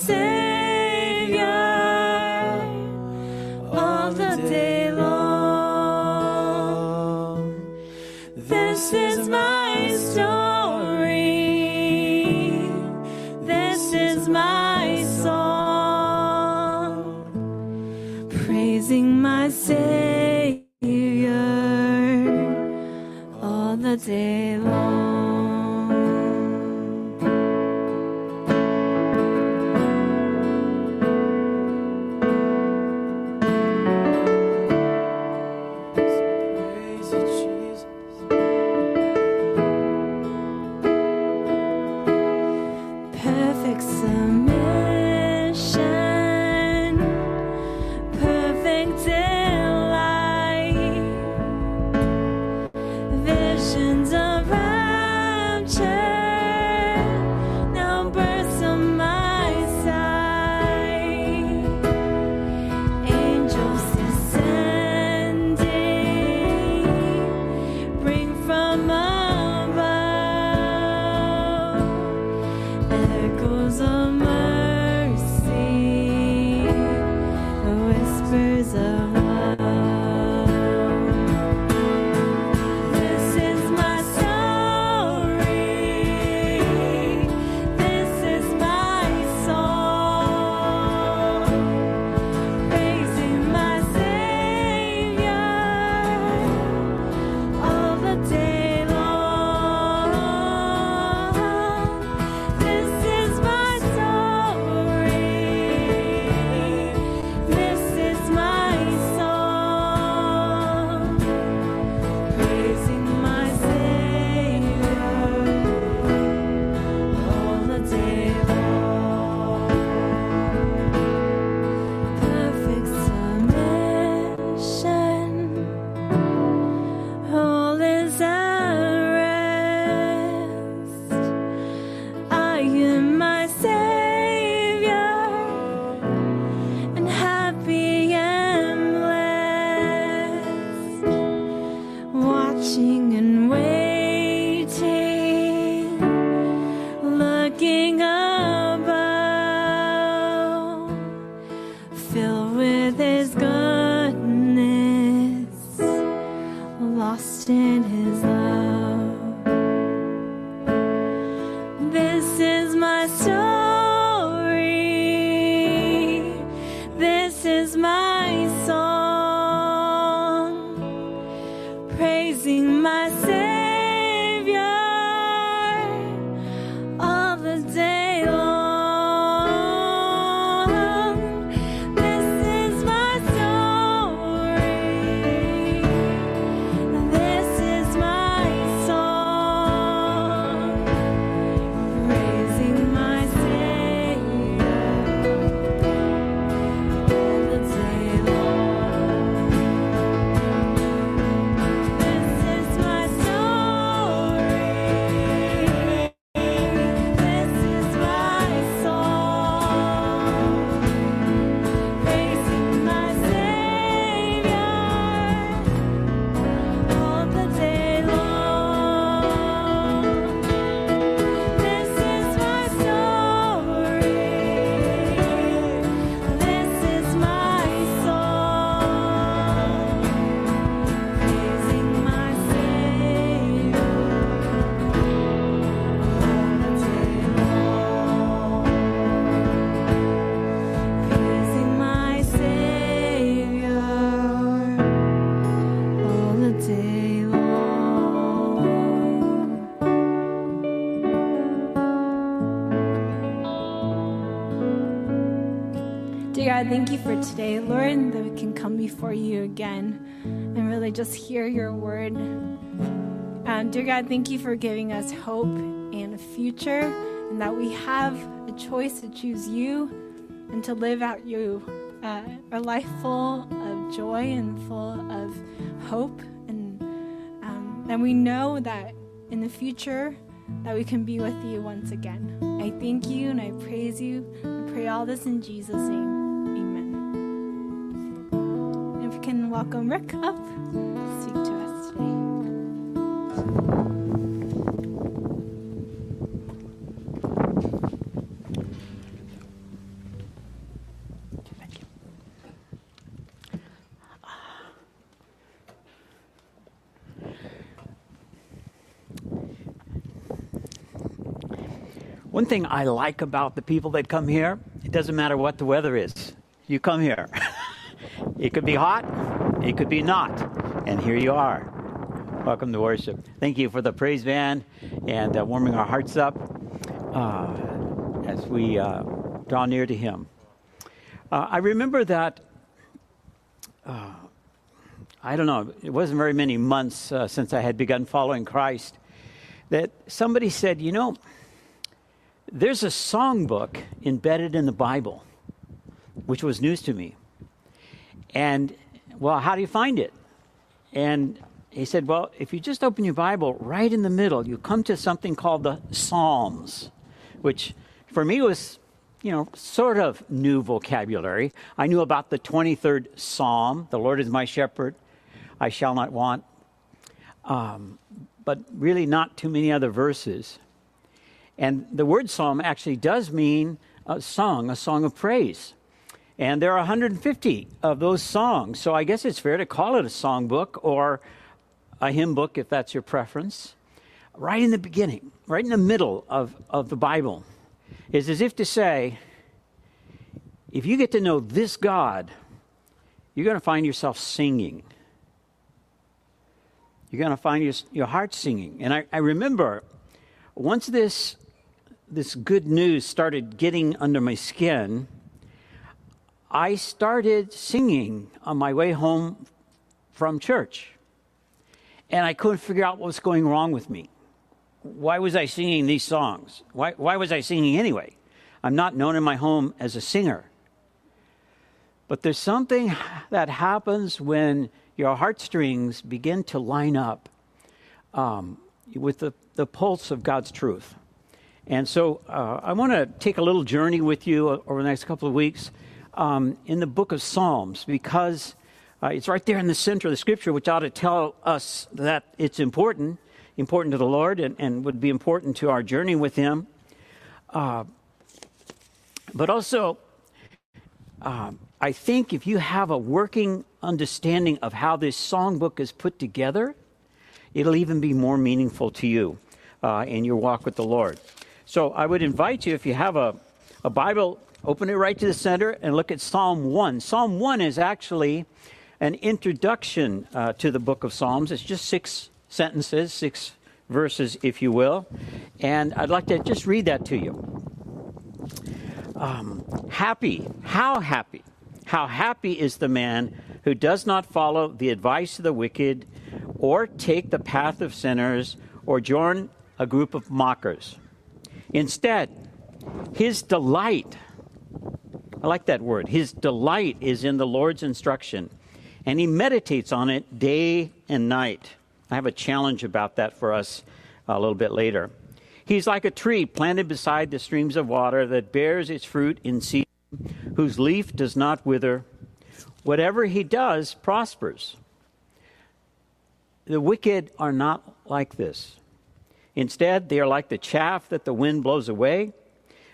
say today, Lord, that we can come before you again and really just hear your word. Um, dear God, thank you for giving us hope and a future, and that we have a choice to choose you and to live out you, uh, a life full of joy and full of hope. And, um, and we know that in the future, that we can be with you once again. I thank you and I praise you. I pray all this in Jesus' name. welcome Rick up to speak to us today. Thank you. One thing I like about the people that come here, it doesn't matter what the weather is. You come here. it could be hot, it could be not. And here you are. Welcome to worship. Thank you for the praise band and uh, warming our hearts up uh, as we uh, draw near to Him. Uh, I remember that, uh, I don't know, it wasn't very many months uh, since I had begun following Christ, that somebody said, you know, there's a songbook embedded in the Bible, which was news to me. And, well, how do you find it? And he said, Well, if you just open your Bible right in the middle, you come to something called the Psalms, which for me was, you know, sort of new vocabulary. I knew about the 23rd Psalm, The Lord is my shepherd, I shall not want, um, but really not too many other verses. And the word psalm actually does mean a song, a song of praise. And there are 150 of those songs. So I guess it's fair to call it a songbook or a hymn book if that's your preference. Right in the beginning, right in the middle of, of the Bible, is as if to say, if you get to know this God, you're going to find yourself singing. You're going to find your, your heart singing. And I, I remember once this, this good news started getting under my skin, I started singing on my way home from church. And I couldn't figure out what was going wrong with me. Why was I singing these songs? Why, why was I singing anyway? I'm not known in my home as a singer. But there's something that happens when your heartstrings begin to line up um, with the, the pulse of God's truth. And so uh, I want to take a little journey with you over the next couple of weeks um, in the book of Psalms because uh, it's right there in the center of the scripture, which ought to tell us that it's important, important to the Lord, and, and would be important to our journey with Him. Uh, but also, uh, I think if you have a working understanding of how this songbook is put together, it'll even be more meaningful to you uh, in your walk with the Lord. So I would invite you, if you have a, a Bible, open it right to the center and look at Psalm 1. Psalm 1 is actually an introduction uh, to the book of Psalms. It's just six sentences, six verses, if you will. And I'd like to just read that to you. Um, happy, how happy, how happy is the man who does not follow the advice of the wicked, or take the path of sinners, or join a group of mockers. Instead, his delight, I like that word, his delight is in the Lord's instruction and he meditates on it day and night. I have a challenge about that for us a little bit later. He's like a tree planted beside the streams of water that bears its fruit in season, whose leaf does not wither. Whatever he does prospers. The wicked are not like this. Instead, they are like the chaff that the wind blows away.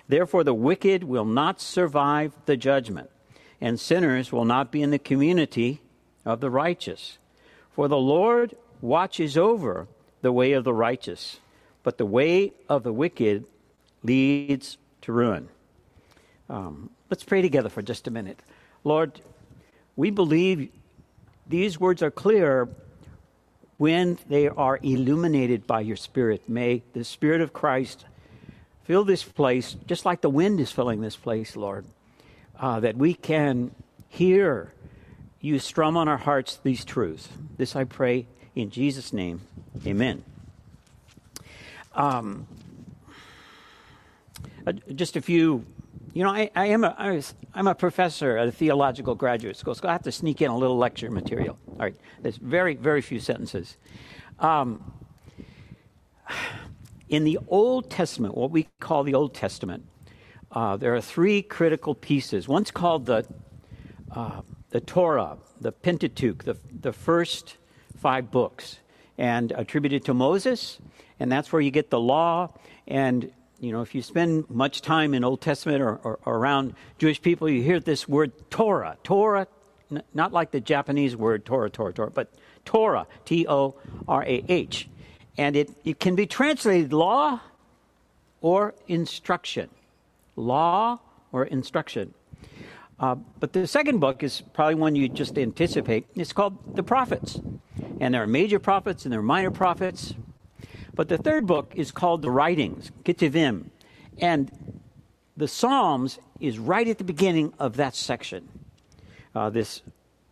Therefore, the wicked will not survive the judgment, and sinners will not be in the community of the righteous. For the Lord watches over the way of the righteous, but the way of the wicked leads to ruin. Um, let's pray together for just a minute. Lord, we believe these words are clear when they are illuminated by your Spirit. May the Spirit of Christ fill this place just like the wind is filling this place, Lord, uh, that we can hear you strum on our hearts these truths. This I pray in Jesus' name. Amen. Um, uh, just a few, you know, I, I am a, I was, I'm a professor at a theological graduate school, so I have to sneak in a little lecture material. All right, there's very, very few sentences. Um, in the Old Testament, what we call the Old Testament, uh, there are three critical pieces. One's called the uh, the Torah, the Pentateuch, the, the first five books, and attributed to Moses, and that's where you get the law. And, you know, if you spend much time in Old Testament or, or, or around Jewish people, you hear this word Torah. Tora, n- not like the Japanese word Tora, Tora, Torah, but Torah, T O R A H. And it, it can be translated law, or instruction. Law or instruction. Uh, but the second book is probably one you just anticipate. It's called The Prophets. And there are major prophets and there are minor prophets. But the third book is called The Writings, Ketuvim. And the Psalms is right at the beginning of that section, uh, this,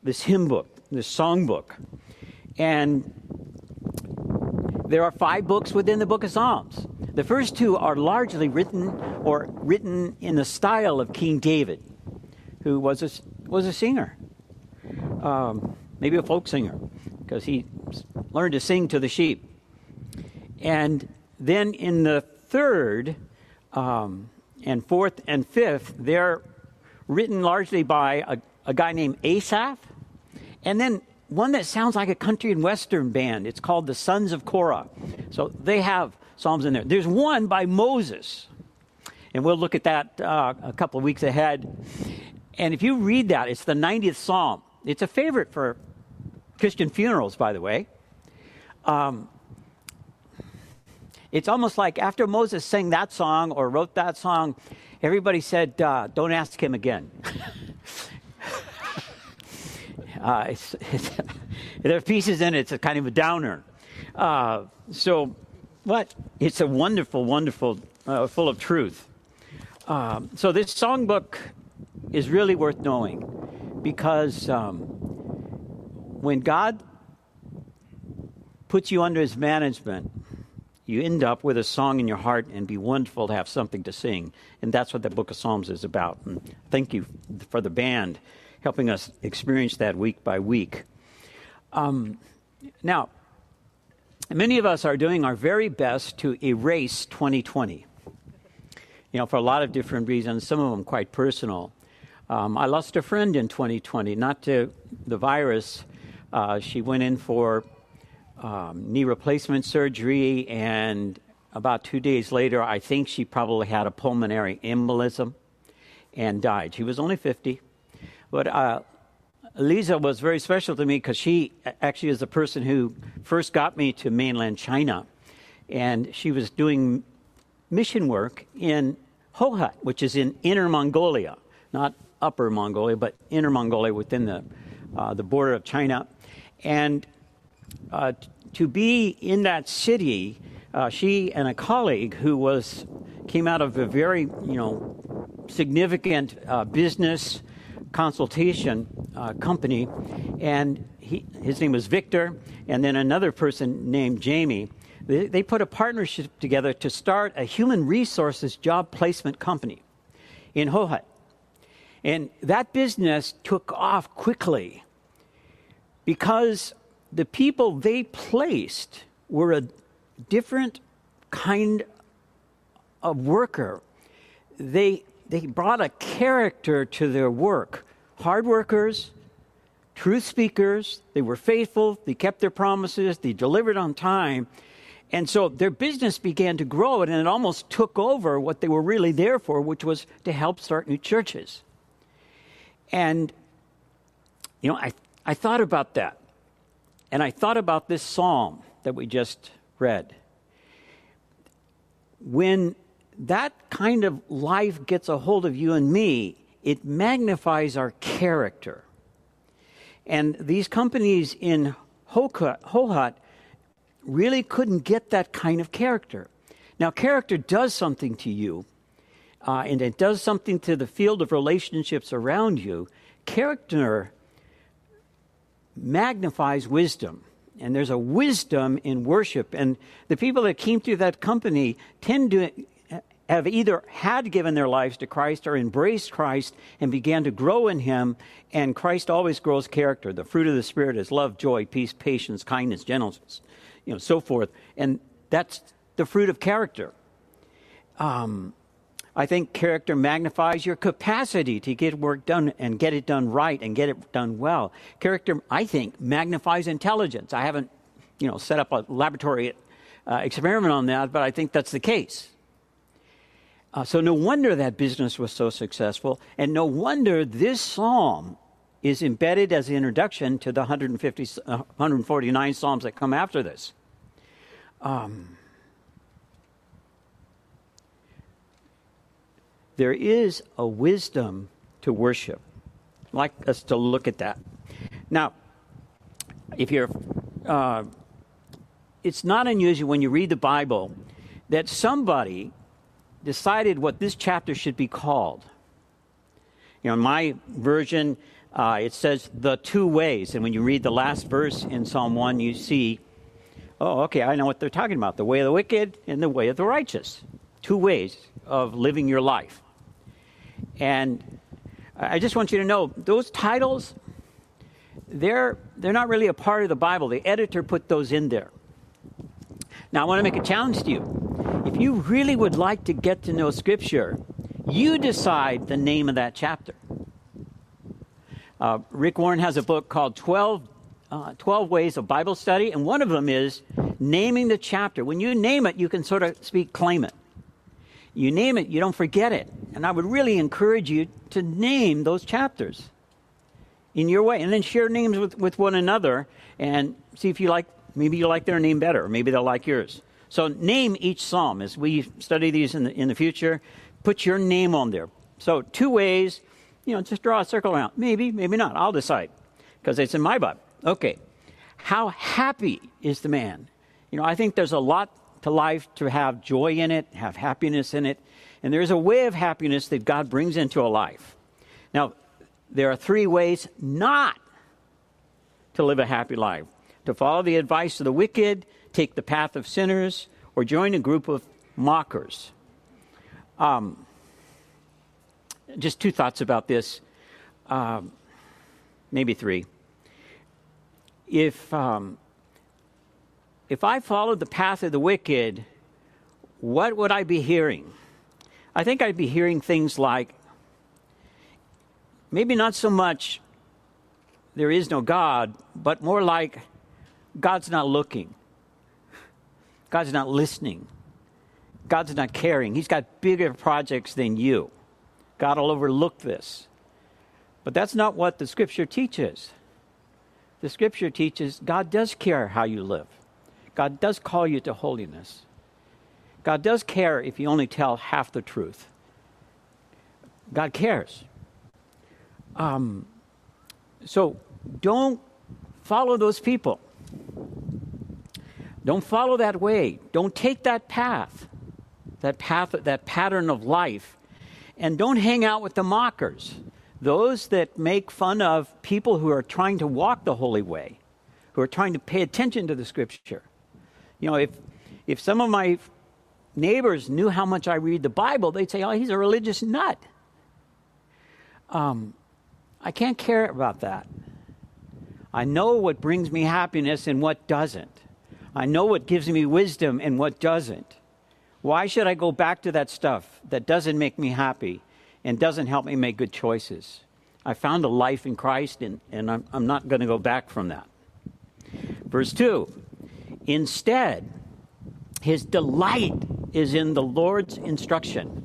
this hymn book, this song book. And there are five books within the book of Psalms. The first two are largely written or written in the style of King David, who was a, was a singer, um, maybe a folk singer, because he learned to sing to the sheep. And then in the third um, and fourth and fifth, they're written largely by a, a guy named Asaph. And then one that sounds like a country and western band. It's called the Sons of Korah. So they have psalms in there. There's one by Moses, and we'll look at that uh, a couple of weeks ahead. And if you read that, it's the 90th psalm. It's a favorite for Christian funerals, by the way. Um, it's almost like after Moses sang that song or wrote that song, everybody said, uh, Don't ask him again. Uh, it's, it's, there are pieces in it. It's a kind of a downer. Uh, so, what? It's a wonderful, wonderful, uh, full of truth. Um, so this songbook is really worth knowing because um, when God puts you under His management, you end up with a song in your heart and be wonderful to have something to sing. And that's what the book of Psalms is about. And thank you for the band helping us experience that week by week. Um, now, many of us are doing our very best to erase 2020. You know, for a lot of different reasons, some of them quite personal. Um, I lost a friend in 2020, not to the virus. Uh, she went in for um, knee replacement surgery, and about two days later, I think she probably had a pulmonary embolism and died. She was only 50. But uh, Lisa was very special to me because she actually is the person who first got me to mainland China. And she was doing mission work in Hohhot, which is in Inner Mongolia, not Upper Mongolia, but Inner Mongolia within the, uh, the border of China. And uh, to be in that city, uh, she and a colleague who was came out of a very you know significant uh, business consultation uh, company, and he, his name was Victor, and then another person named Jamie. They, they put a partnership together to start a human resources job placement company in Hohhot. And that business took off quickly because the people they placed were a different kind of worker. They they brought a character to their work. Hard workers, truth speakers, they were faithful, they kept their promises, they delivered on time. And so their business began to grow, and it almost took over what they were really there for, which was to help start new churches. And, you know, I, I thought about that. And I thought about this psalm that we just read. When that kind of life gets a hold of you and me, it magnifies our character. And these companies in Hohhot really couldn't get that kind of character. Now, character does something to you, uh, and it does something to the field of relationships around you. Character magnifies wisdom and there's a wisdom in worship. And the people that came through that company tend to have either had given their lives to Christ or embraced Christ and began to grow in Him. And Christ always grows character. The fruit of the Spirit is love, joy, peace, patience, kindness, gentleness, you know, so forth. And that's the fruit of character. Um, I think character magnifies your capacity to get work done and get it done right and get it done well. Character, I think, magnifies intelligence. I haven't, you know, set up a laboratory uh, experiment on that, but I think that's the case. Uh, so no wonder that business was so successful, and no wonder this psalm is embedded as the introduction to the 150, uh, 149 psalms that come after this. Um, there is a wisdom to worship. I'd like us to look at that. Now, if you're, uh, it's not unusual when you read the Bible that somebody decided what this chapter should be called. You know, in my version, uh, it says the two ways. And when you read the last verse in Psalm 1, you see, oh, okay, I know what they're talking about the way of the wicked and the way of the righteous. Two ways of living your life. And I just want you to know those titles, they're, they're not really a part of the Bible. The editor put those in there. Now, I want to make a challenge to you. If you really would like to get to know Scripture, you decide the name of that chapter. Uh, Rick Warren has a book called 12, uh, 12 Ways of Bible Study, and one of them is naming the chapter. When you name it, you can sort of speak, claim it. You name it, you don't forget it. And I would really encourage you to name those chapters in your way, and then share names with, with one another and see if you like, maybe you like their name better, or maybe they'll like yours. So name each psalm as we study these in the, in the future. Put your name on there. So two ways, you know, just draw a circle around. Maybe, maybe not. I'll decide because it's in my Bible. Okay. How happy is the man? You know, I think there's a lot to life to have joy in it, have happiness in it. And there's a way of happiness that God brings into a life. Now, there are three ways not to live a happy life to follow the advice of the wicked, take the path of sinners, or join a group of mockers. Um, just two thoughts about this, um, maybe three. If um, if I followed the path of the wicked, what would I be hearing? I think I'd be hearing things like maybe not so much there is no God, but more like God's not looking, God's not listening, God's not caring. He's got bigger projects than you. God will overlook this. But that's not what the scripture teaches. The scripture teaches God does care how you live. God does call you to holiness. God does care if you only tell half the truth. God cares. Um, so don't follow those people. Don't follow that way. Don't take that path, that path, that pattern of life. And don't hang out with the mockers, those that make fun of people who are trying to walk the holy way, who are trying to pay attention to the scripture. You know, if, if some of my neighbors knew how much I read the Bible, they'd say, oh, he's a religious nut. Um, I can't care about that. I know what brings me happiness and what doesn't. I know what gives me wisdom and what doesn't. Why should I go back to that stuff that doesn't make me happy and doesn't help me make good choices? I found a life in Christ and, and I'm, I'm not going to go back from that. Verse 2 Instead, his delight is in the Lord's instruction.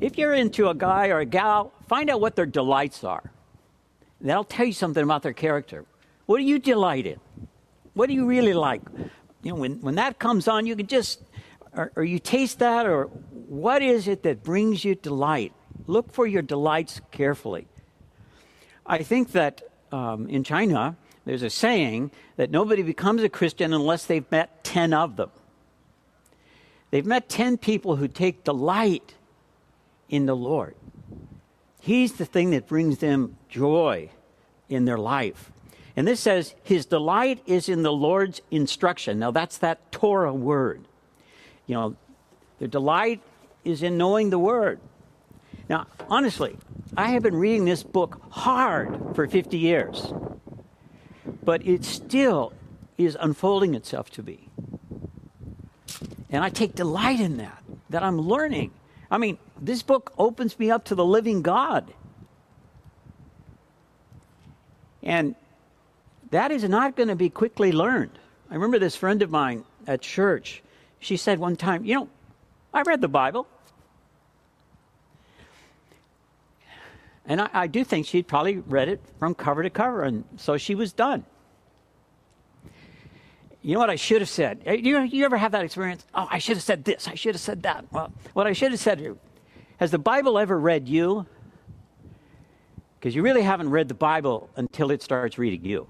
If you're into a guy or a gal, find out what their delights are. That'll tell you something about their character. What do you delight in? What do you really like? You know, when, when that comes on, you can just, or, or you taste that, or what is it that brings you delight? Look for your delights carefully. I think that um, in China, there's a saying that nobody becomes a Christian unless they've met 10 of them. They've met 10 people who take delight in the Lord. He's the thing that brings them joy in their life. And this says, His delight is in the Lord's instruction. Now, that's that Torah word. You know, the delight is in knowing the word. Now, honestly, I have been reading this book hard for 50 years, but it still is unfolding itself to me. And I take delight in that, that I'm learning. I mean, this book opens me up to the living God. And that is not going to be quickly learned. I remember this friend of mine at church. She said one time, You know, I read the Bible. And I, I do think she'd probably read it from cover to cover, and so she was done. You know what I should have said? You, you ever have that experience? Oh, I should have said this. I should have said that. Well, what I should have said Has the Bible ever read you? Because you really haven't read the Bible until it starts reading you.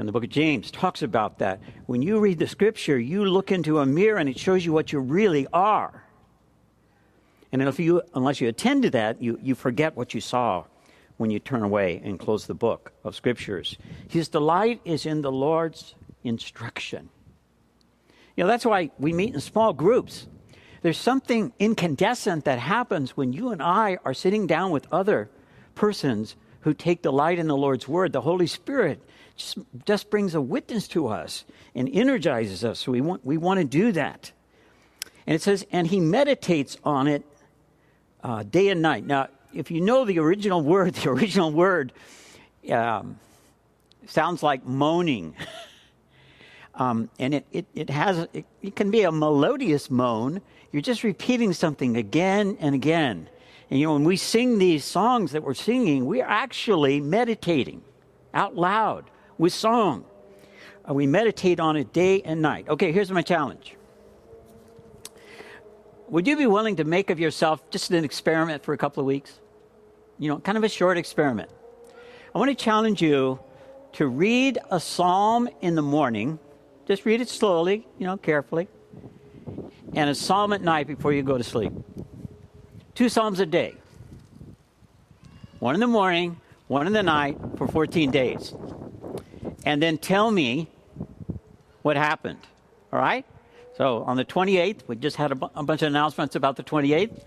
And the book of James talks about that. When you read the scripture, you look into a mirror and it shows you what you really are. And if you, unless you attend to that, you, you forget what you saw when you turn away and close the book of scriptures. His delight is in the Lord's instruction. You know, that's why we meet in small groups. There's something incandescent that happens when you and I are sitting down with other persons who take delight in the Lord's word. The Holy Spirit just, just brings a witness to us and energizes us. So we want, we want to do that. And it says, and he meditates on it uh, day and night. Now, if you know the original word, the original word um, sounds like moaning. um, and it, it, it has, it, it can be a melodious moan. You're just repeating something again and again. And you know, when we sing these songs that we're singing, we're actually meditating out loud with song. Uh, we meditate on it day and night. Okay, here's my challenge. Would you be willing to make of yourself just an experiment for a couple of weeks? You know, kind of a short experiment. I want to challenge you to read a psalm in the morning. Just read it slowly, you know, carefully. And a psalm at night before you go to sleep. Two psalms a day. One in the morning, one in the night for 14 days. And then tell me what happened. All right? So on the 28th, we just had a, bu- a bunch of announcements about the 28th.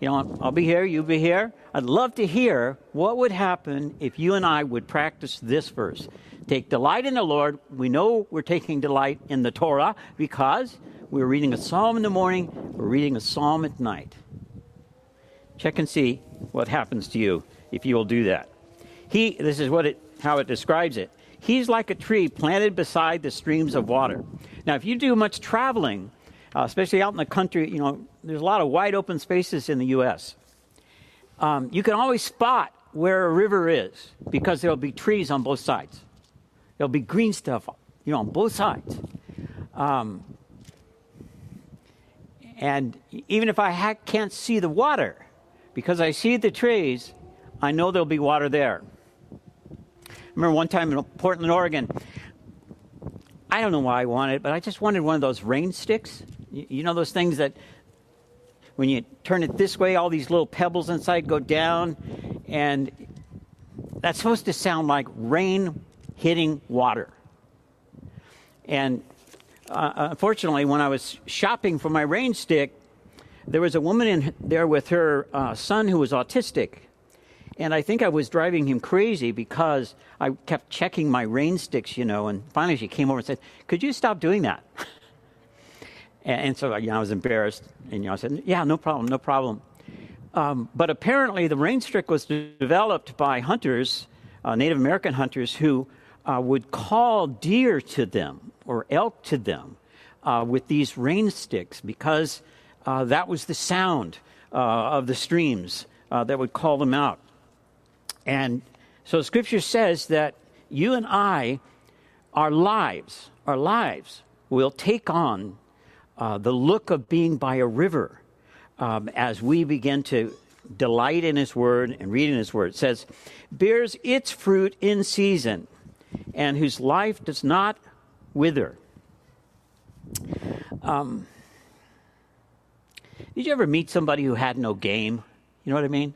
You know, I'll be here, you'll be here. I'd love to hear what would happen if you and I would practice this verse. Take delight in the Lord. We know we're taking delight in the Torah because we're reading a psalm in the morning, we're reading a psalm at night. Check and see what happens to you if you will do that. He, this is what it, how it describes it. He's like a tree planted beside the streams of water. Now, if you do much traveling, uh, especially out in the country, you know, there's a lot of wide open spaces in the U.S. Um, you can always spot where a river is because there'll be trees on both sides. There'll be green stuff, you know, on both sides. Um, and even if I ha- can't see the water, because I see the trees, I know there'll be water there. Remember one time in Portland, Oregon, I don't know why I wanted, but I just wanted one of those rain sticks. You, you know those things that when you turn it this way, all these little pebbles inside go down, and that's supposed to sound like rain hitting water. And uh, unfortunately, when I was shopping for my rain stick, there was a woman in there with her uh, son who was autistic. And I think I was driving him crazy because I kept checking my rain sticks, you know. And finally, she came over and said, Could you stop doing that? and, and, so you know, I was embarrassed. And you know, I said, Yeah, no problem, no problem. Um, but apparently, the rain stick was developed by hunters, uh, Native American hunters, who uh, would call deer to them or elk to them uh, with these rain sticks because uh, that was the sound uh, of the streams uh, that would call them out. And so Scripture says that you and I, our lives, our lives will take on uh, the look of being by a river um, as we begin to delight in His Word and read in His Word. It says, bears its fruit in season, and whose life does not wither. Um, did you ever meet somebody who had no game? You know what I mean?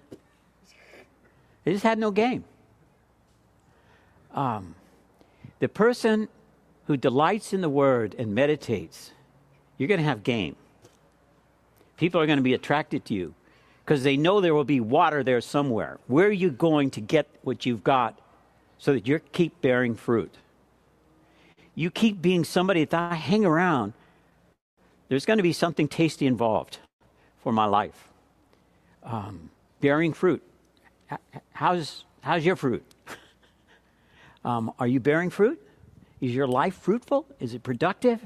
They just had no game. Um, the person who delights in the word and meditates, you're going to have game. People are going to be attracted to you because they know there will be water there somewhere. Where are you going to get what you've got so that you keep bearing fruit? You keep being somebody that I hang around, there's going to be something tasty involved for my life. Um, bearing fruit. How's, how's your fruit? um, are you bearing fruit? Is your life fruitful? Is it productive?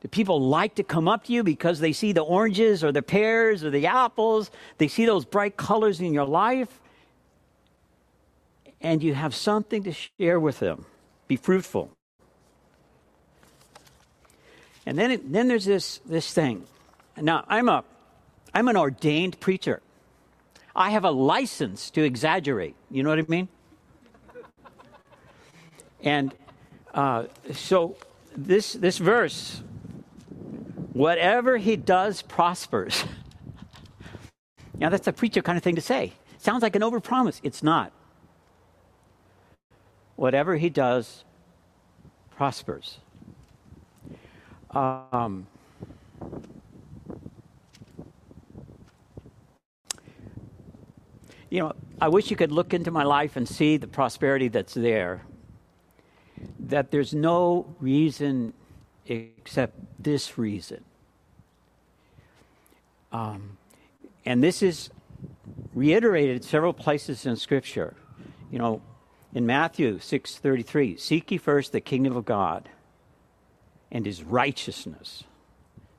Do people like to come up to you because they see the oranges or the pears or the apples? They see those bright colors in your life? And you have something to share with them. Be fruitful. And then, it, then there's this, this thing. Now, I'm a, I'm an ordained preacher. I have a license to exaggerate. You know what I mean? And uh, so this this verse, whatever he does prospers. now that's a preacher kind of thing to say. Sounds like an overpromise. It's not. Whatever he does prospers. Um, you know, I wish you could look into my life and see the prosperity that's there. That there's no reason except this reason. Um, and this is reiterated several places in Scripture. You know, in Matthew 6:33, seek ye first the kingdom of God and his righteousness.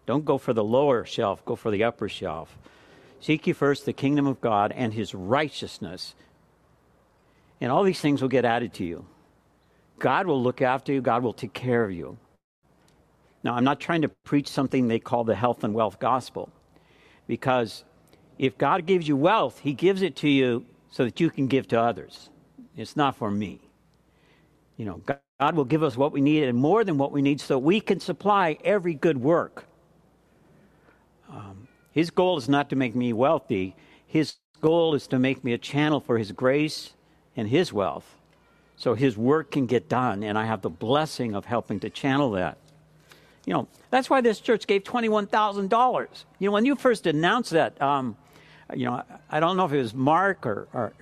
Don't go for the lower shelf, go for the upper shelf. Seek ye first the kingdom of God and his righteousness, and all these things will get added to you. God will look after you, God will take care of you. Now, I'm not trying to preach something they call the health and wealth gospel, because if God gives you wealth, he gives it to you so that you can give to others. It's not for me. You know, God will give us what we need and more than what we need so we can supply every good work. Um, his goal is not to make me wealthy, His goal is to make me a channel for His grace and His wealth so His work can get done, and I have the blessing of helping to channel that. You know, that's why this church gave $21,000. You know, when you first announced that, um, you know, I don't know if it was Mark or, or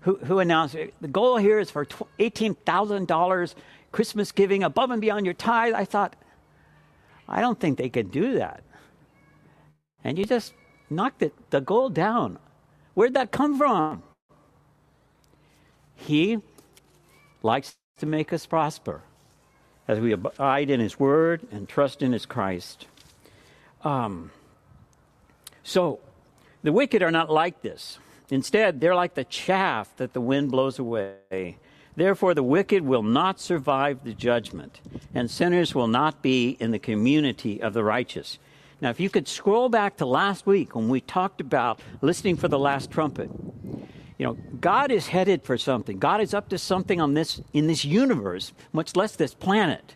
who, who announced it. The goal here is for $18,000 Christmas giving above and beyond your tithe. I thought, I don't think they could do that and you just knocked it, the goal down. Where'd that come from? He likes to make us prosper as we abide in His Word and trust in His Christ. Um, so, the wicked are not like this. Instead, they're like the chaff that the wind blows away. Therefore, the wicked will not survive the judgment, and sinners will not be in the community of the righteous. Now, if you could scroll back to last week when we talked about listening for the last trumpet, you know, God is headed for something. God is up to something on this in this universe, much less this planet.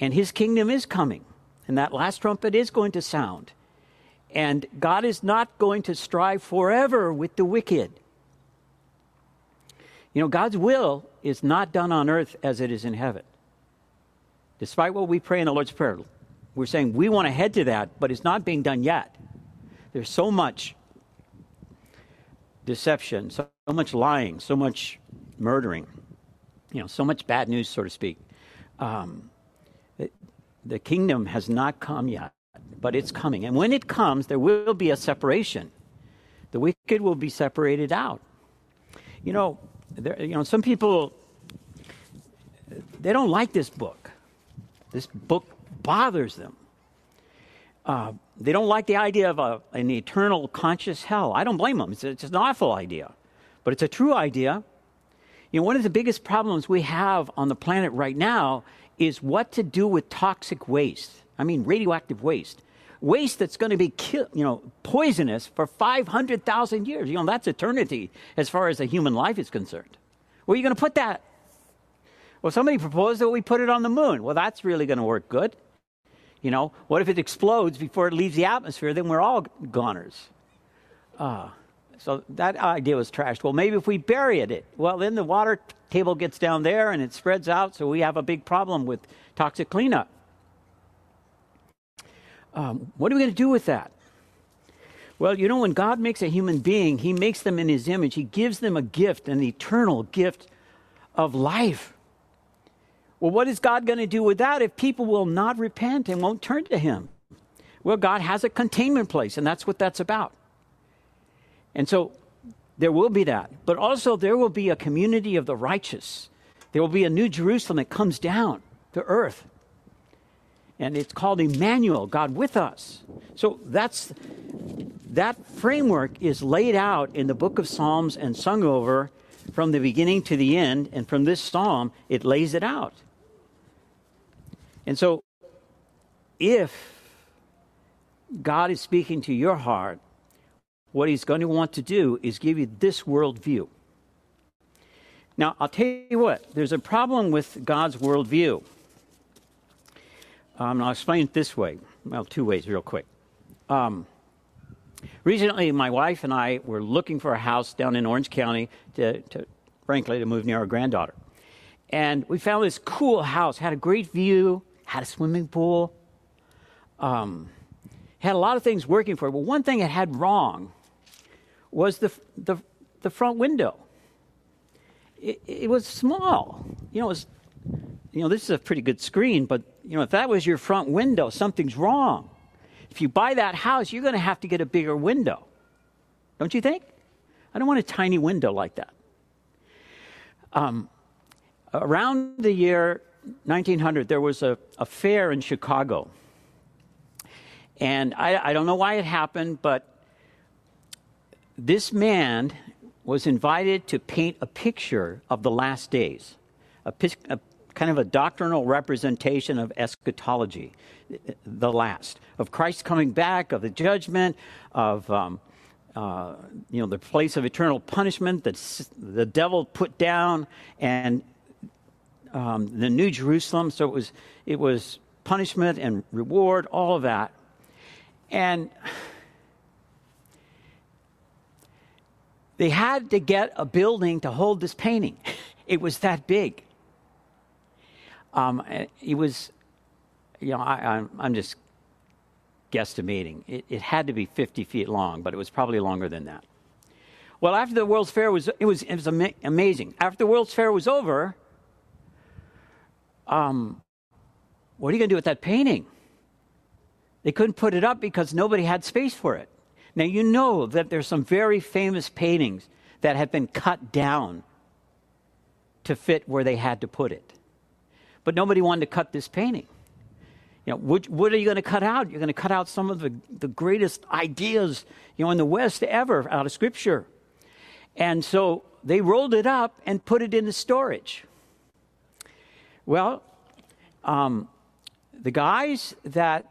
And his kingdom is coming, and that last trumpet is going to sound. And God is not going to strive forever with the wicked. You know, God's will is not done on earth as it is in heaven. Despite what we pray in the Lord's Prayer, we're saying we want to head to that, but it's not being done yet. There's so much deception, so, so much lying, so much murdering, you know, so much bad news, so to speak. Um, the, the kingdom has not come yet, but it's coming. And when it comes, there will be a separation. The wicked will be separated out. You know, there, you know, some people they don't like this book. This book bothers them. Uh, they don't like the idea of a, an eternal conscious hell. I don't blame them. It's, it's an awful idea, but it's a true idea. You know, one of the biggest problems we have on the planet right now is what to do with toxic waste. I mean, radioactive waste. Waste that's going to be kill, you know, poisonous for 500,000 years. You know, that's eternity as far as a human life is concerned. Where are you going to put that? Well, somebody proposed that we put it on the moon. Well, that's really going to work good. You know, what if it explodes before it leaves the atmosphere? Then we're all goners. Uh, so that idea was trashed. Well, maybe if we bury it, well, then the water table gets down there and it spreads out, so we have a big problem with toxic cleanup. Um, what are we going to do with that? Well, you know, when God makes a human being, He makes them in His image. He gives them a gift, an eternal gift of life. Well, what is God going to do with that if people will not repent and won't turn to Him? Well, God has a containment place, and that's what that's about. And so there will be that. But also, there will be a community of the righteous. There will be a new Jerusalem that comes down to earth. And it's called Emmanuel, God with us. So that's that framework is laid out in the book of Psalms and sung over from the beginning to the end. And from this psalm, it lays it out. And so, if God is speaking to your heart, what He's going to want to do is give you this worldview. Now, I'll tell you what, there's a problem with God's worldview. Um, I'll explain it this way. Well, two ways, real quick. Um, recently, my wife and I were looking for a house down in Orange County to, to frankly, to move near our granddaughter. And we found this cool house, had a great view, had a swimming pool, um, had a lot of things working for it. But one thing it had wrong was the, the, the front window. It, it was small. You know, it was, you know, this is a pretty good screen, but, you know, if that was your front window, something's wrong. If you buy that house, you're going to have to get a bigger window. Don't you think? I don't want a tiny window like that. Um, around the year 1900, there was a, a fair in Chicago. And I, I don't know why it happened, but this man was invited to paint a picture of the last days, a, a, kind of a doctrinal representation of eschatology, the last, of Christ coming back, of the judgment, of um, uh, you know the place of eternal punishment that the devil put down, and um, the New Jerusalem. So it was it was punishment and reward, all of that, and they had to get a building to hold this painting. It was that big. Um, it was, you know, I, I'm just guesstimating. It, it had to be 50 feet long, but it was probably longer than that. Well, after the World's Fair was, it was, it was ama- amazing. After the World's Fair was over, um, what are you going to do with that painting? They couldn't put it up because nobody had space for it. Now, you know that there's some very famous paintings that have been cut down to fit where they had to put it. But nobody wanted to cut this painting. You know, what, what are you going to cut out? You're going to cut out some of the, the greatest ideas, you know, in the West ever out of Scripture. And so they rolled it up and put it into storage. Well, um, the guys that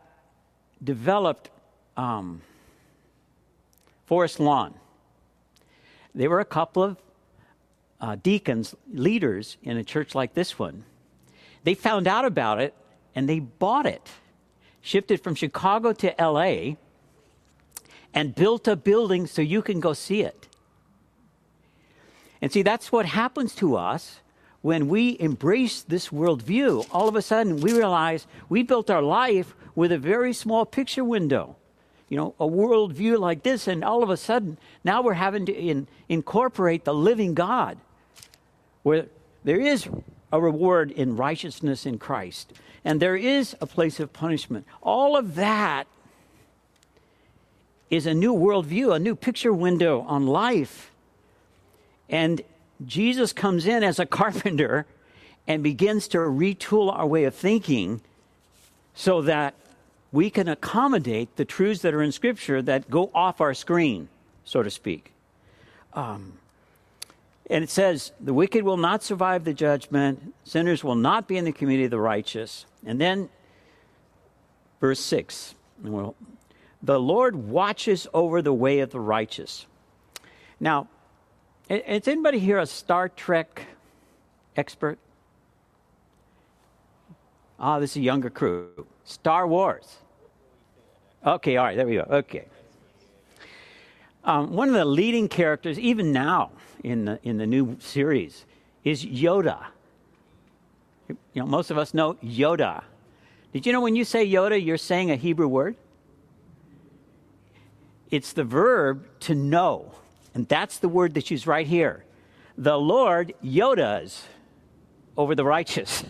developed um, Forest Lawn. They were a couple of uh, deacons, leaders in a church like this one. They found out about it and they bought it, shipped it from Chicago to LA, and built a building so you can go see it. And see, that's what happens to us when we embrace this worldview. All of a sudden, we realize we built our life with a very small picture window you know, a worldview like this, and all of a sudden, now we're having to in, incorporate the living God, where there is a reward in righteousness in Christ, and there is a place of punishment. All of that is a new worldview, a new picture window on life. And Jesus comes in as a carpenter and begins to retool our way of thinking so that we can accommodate the truths that are in Scripture that go off our screen, so to speak. Um, and it says, the wicked will not survive the judgment, sinners will not be in the community of the righteous. And then, verse 6 well, the Lord watches over the way of the righteous. Now, is anybody here a Star Trek expert? Ah, this is a younger crew. Star Wars. Okay, all right, there we go. Okay. Um, one of the leading characters, even now in the, in the new series, is Yoda. You know, most of us know Yoda. Did you know when you say Yoda, you're saying a Hebrew word? It's the verb to know. And that's the word that's used right here. The Lord Yodas over the righteous.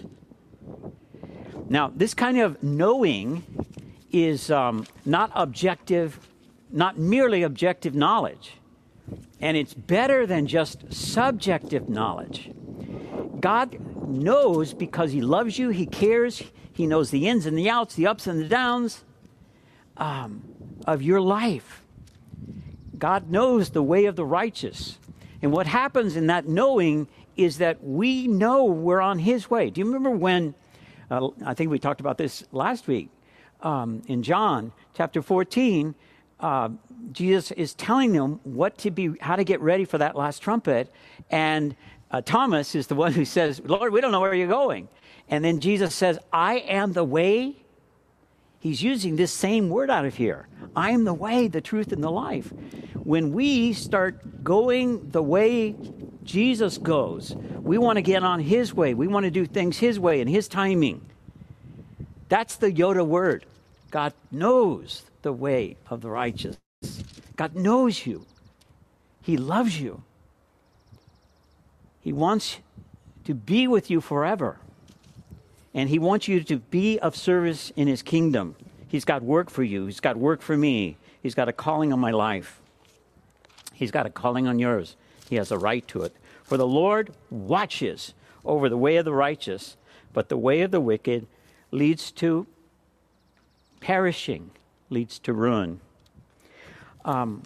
Now, this kind of knowing is um, not objective, not merely objective knowledge. And it's better than just subjective knowledge. God knows because He loves you, He cares, He knows the ins and the outs, the ups and the downs um, of your life. God knows the way of the righteous. And what happens in that knowing is that we know we're on His way. Do you remember when uh, I think we talked about this last week. um, in John chapter 14, uh, Jesus is telling them what to be, how to get ready for that last trumpet. And uh, Thomas is the one who says, Lord, we don't know where you're going. And then Jesus says, I am the way. He's using this same word out of here. I am the way, the truth, and the life. When we start going the way Jesus goes, we want to get on His way. We want to do things His way and His timing. That's the Yoda word. God knows the way of the righteous. God knows you. He loves you. He wants to be with you forever. And He wants you to be of service in His kingdom. He's got work for you, He's got work for me, He's got a calling on my life, He's got a calling on yours. He has a right to it. For the Lord watches over the way of the righteous, but the way of the wicked leads to perishing, leads to ruin. Um,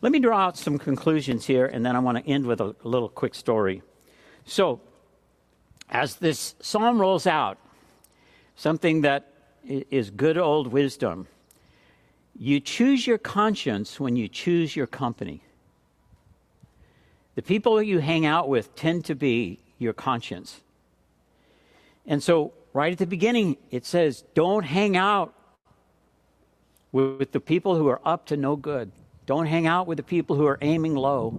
let me draw out some conclusions here, and then I want to end with a, little quick story. So, as this psalm rolls out, something that is good old wisdom. You choose your conscience when you choose your company. The people you hang out with tend to be your conscience. And so, right at the beginning, it says, don't hang out with the people who are up to no good. Don't hang out with the people who are aiming low.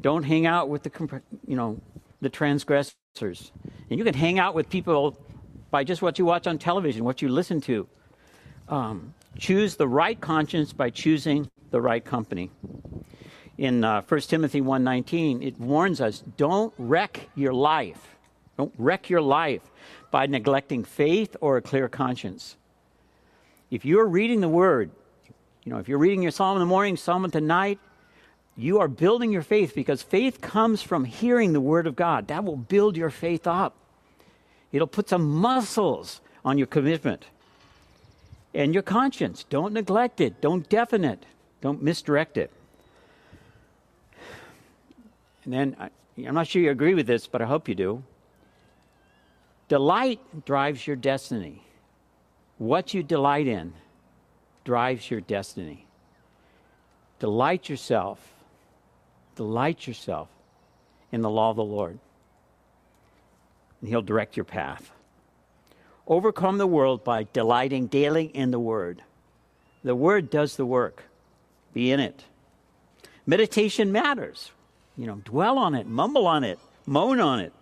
Don't hang out with the, you know, the transgressors. And you can hang out with people by just what you watch on television, what you listen to. Um, choose the right conscience by choosing the right company. In uh, 1 Timothy 1.19, it warns us, don't wreck your life. Don't wreck your life by neglecting faith or a clear conscience. If you're reading the Word, you know, if you're reading your psalm in the morning, psalm at the night, you are building your faith because faith comes from hearing the Word of God. That will build your faith up. It'll put some muscles on your commitment. And your conscience, don't neglect it, don't deafen it, don't misdirect it. And then, I, I'm not sure you agree with this, but I hope you do. Delight drives your destiny. What you delight in drives your destiny. Delight yourself, delight yourself in the law of the Lord and He'll direct your path. Overcome the world by delighting daily in the Word. The Word does the work. Be in it. Meditation matters. You know, dwell on it, mumble on it, moan on it.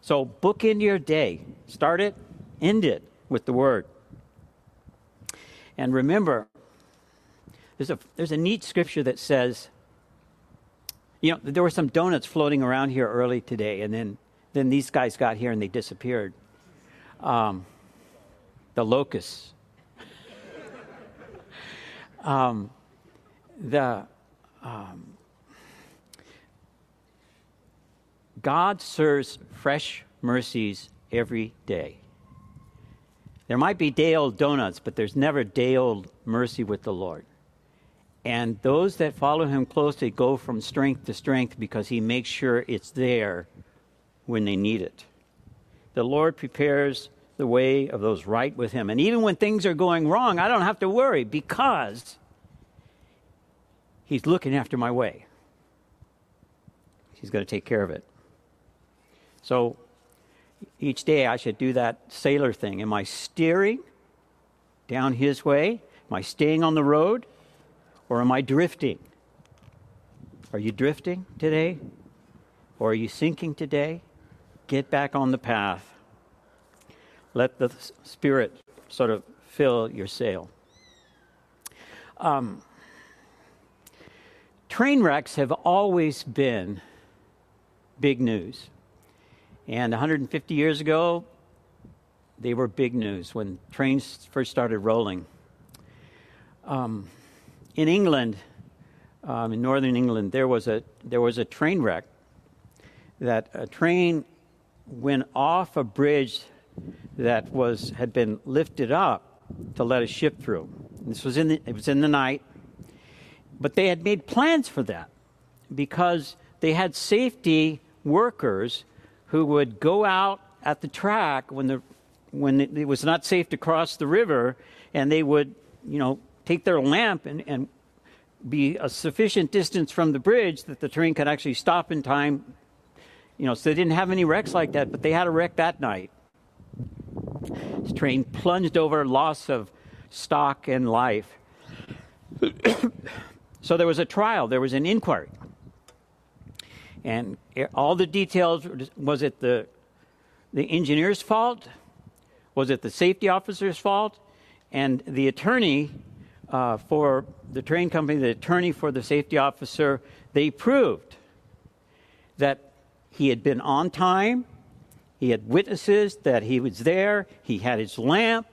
So book in your day. Start it, end it with the Word. And remember, there's a, there's a neat scripture that says, you know, there were some donuts floating around here early today, and then then these guys got here and they disappeared. Um, the locusts. um, the um, God serves fresh mercies every day. There might be day old donuts, but there's never day old mercy with the Lord. And those that follow him closely go from strength to strength because he makes sure it's there when they need it. The Lord prepares the way of those right with Him. And even when things are going wrong, I don't have to worry because He's looking after my way. He's going to take care of it. So each day I should do that sailor thing. Am I steering down His way? Am I staying on the road? Or am I drifting? Are you drifting today? Or are you sinking today? get back on the path. Let the Spirit sort of fill your sail. Um, train wrecks have always been big news. And 150 years ago, they were big news when trains first started rolling. Um, in England, um, in northern England, there was a there was a train wreck that a train went off a bridge that was had been lifted up to let a ship through. This was in the, it was in the night, but they had made plans for that because they had safety workers who would go out at the track when the when it, it was not safe to cross the river, and they would, you know, take their lamp and, and be a sufficient distance from the bridge that the train could actually stop in time. You know, so they didn't have any wrecks like that, but they had a wreck that night. This train plunged over, loss of stock and life. so there was a trial, there was an inquiry. And all the details was it the, the engineer's fault? Was it the safety officer's fault? And the attorney uh, for the train company, the attorney for the safety officer, they proved that he had been on time, he had witnesses that he was there, he had his lamp,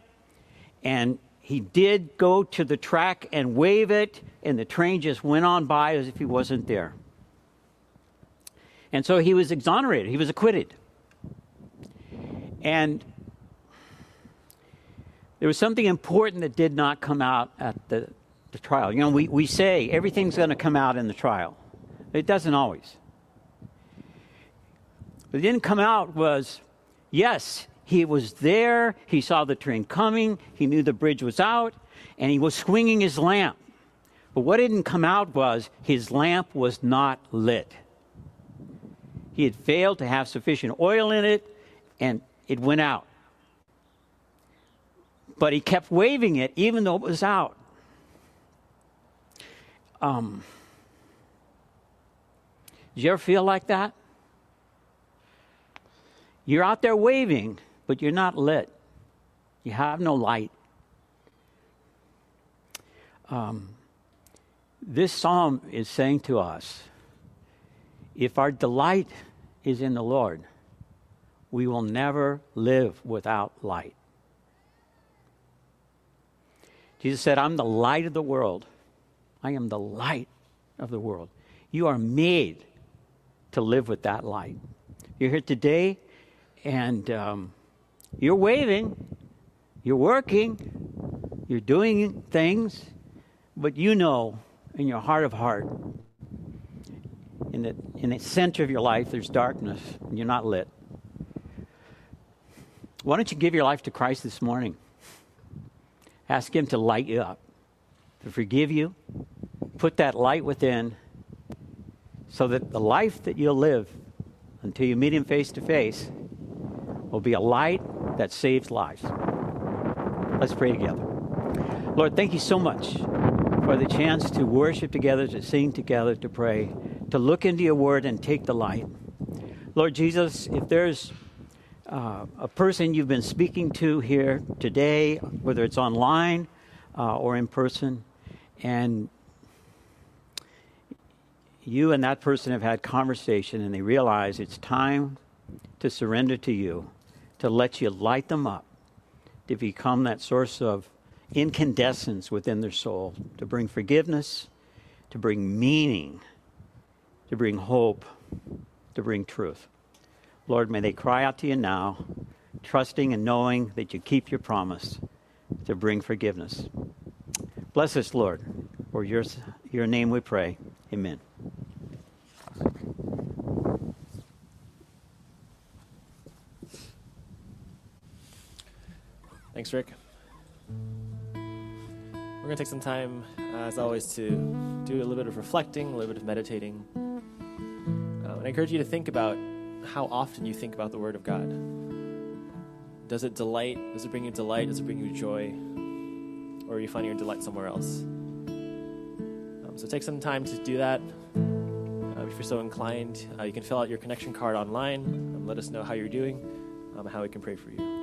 and he did go to the track and wave it, and the train just went on by as if he wasn't there. And so he was exonerated, he was acquitted. And there was something important that did not come out at the, the trial. You know, we, we say everything's going to come out in the trial, it doesn't always. What didn't come out was yes, he was there, he saw the train coming, he knew the bridge was out, and he was swinging his lamp. But what didn't come out was his lamp was not lit. He had failed to have sufficient oil in it, and it went out. But he kept waving it even though it was out. Um, did you ever feel like that? You're out there waving, but you're not lit. You have no light. Um, this psalm is saying to us if our delight is in the Lord, we will never live without light. Jesus said, I'm the light of the world. I am the light of the world. You are made to live with that light. You're here today and um, you're waving, you're working, you're doing things, but you know in your heart of heart, in the, in the center of your life, there's darkness and you're not lit. Why don't you give your life to Christ this morning? Ask Him to light you up, to forgive you, put that light within, so that the life that you'll live until you meet Him face to face will be a light that saves lives. Let's pray together. Lord, thank you so much for the chance to worship together, to sing together, to pray, to look into your word and take the light. Lord Jesus, if there's uh, a person you've been speaking to here today, whether it's online uh, or in person, and you and that person have had conversation and they realize it's time to surrender to you, to let you light them up, to become that source of incandescence within their soul, to bring forgiveness, to bring meaning, to bring hope, to bring truth. Lord, may they cry out to you now, trusting and knowing that you keep your promise to bring forgiveness. Bless us, Lord. For your, your name we pray. Amen. Thanks, Rick. We're going to take some time, uh, as always, to do a little bit of reflecting, a little bit of meditating. Uh, and I encourage you to think about how often you think about the Word of God. Does it delight? Does it bring you delight? Does it bring you joy? Or are you finding your delight somewhere else? Um, so take some time to do that. Uh, if you're so inclined, uh, you can fill out your connection card online. Um, let us know how you're doing, um, how we can pray for you.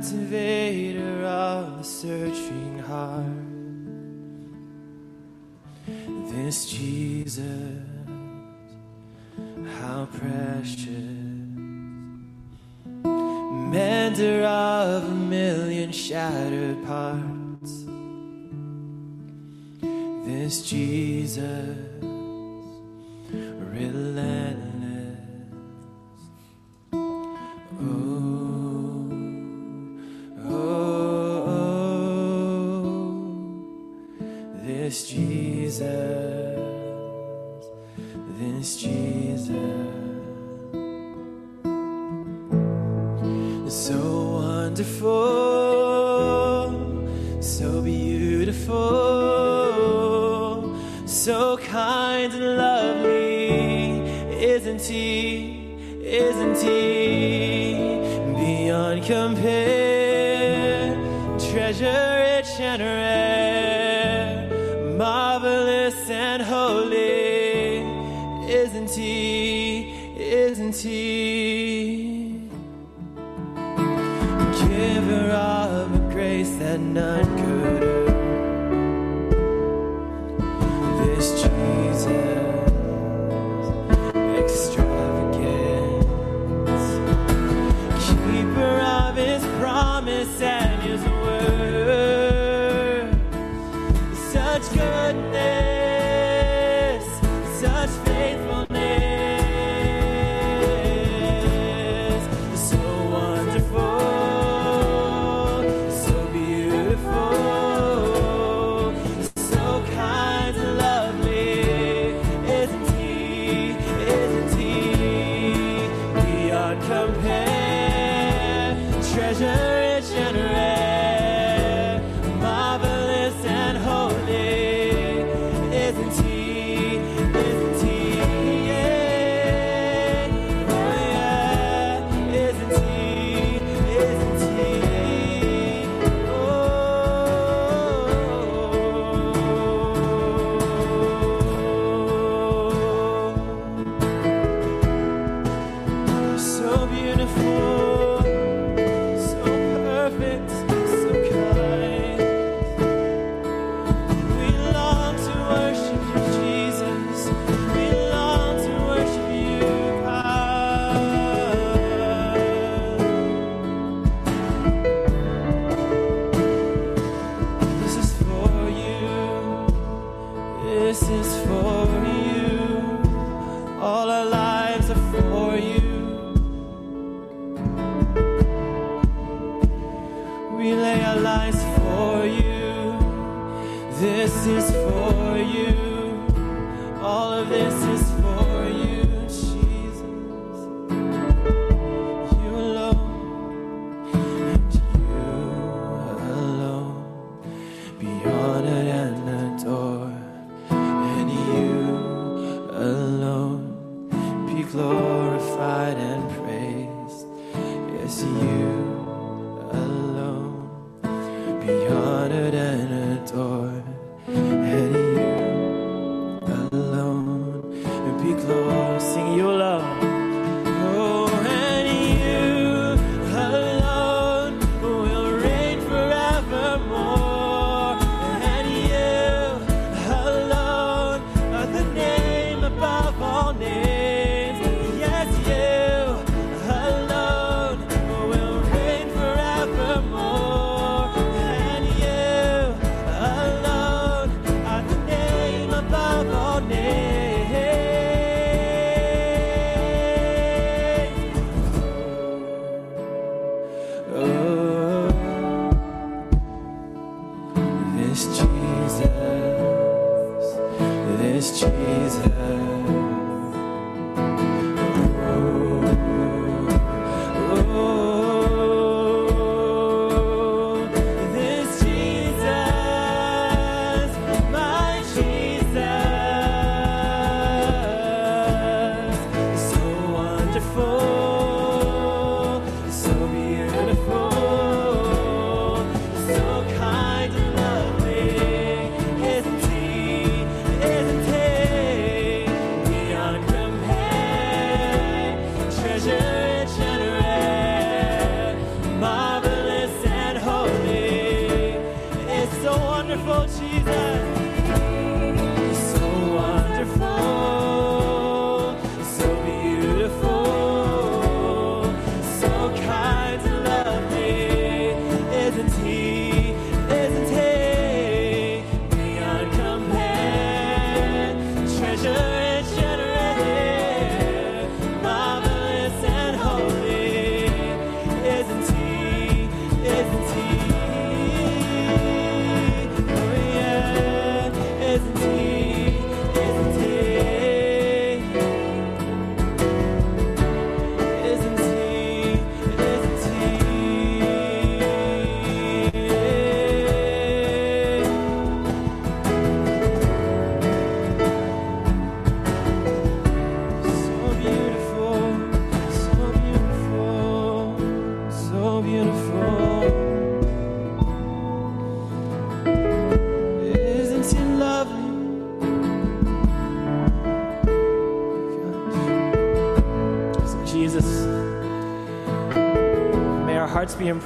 captivator of the searching heart. This Jesus, how precious, mender of a million shattered parts. This Jesus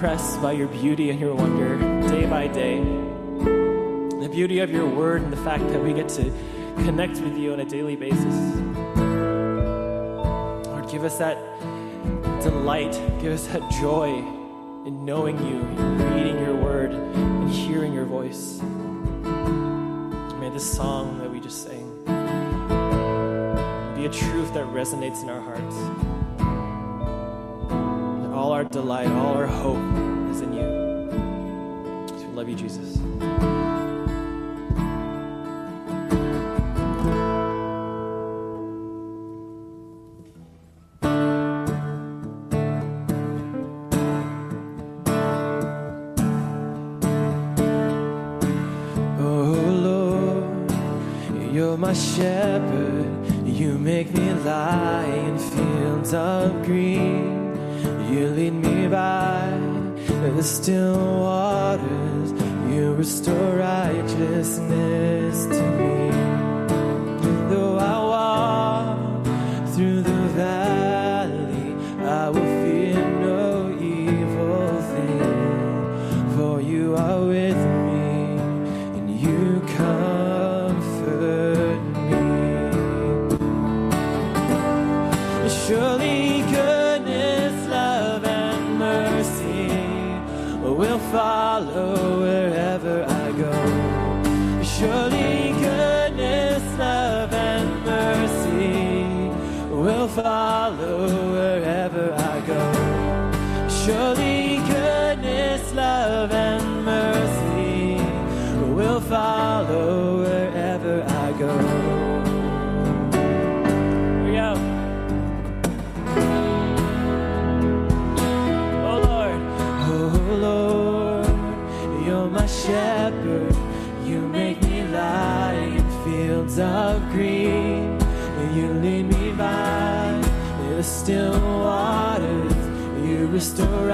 impressed by your beauty and your wonder day by day. The beauty of your word and the fact that we get to connect with you on a daily basis. Lord, give us that delight, give us that joy in knowing you, in reading your word, and hearing your voice. May this song that we just sang be a truth that resonates in our hearts delight, all our hope is in you. So we love you, Jesus. Oh Lord, You're my Yeah. Surely goodness, love, and mercy will follow. sister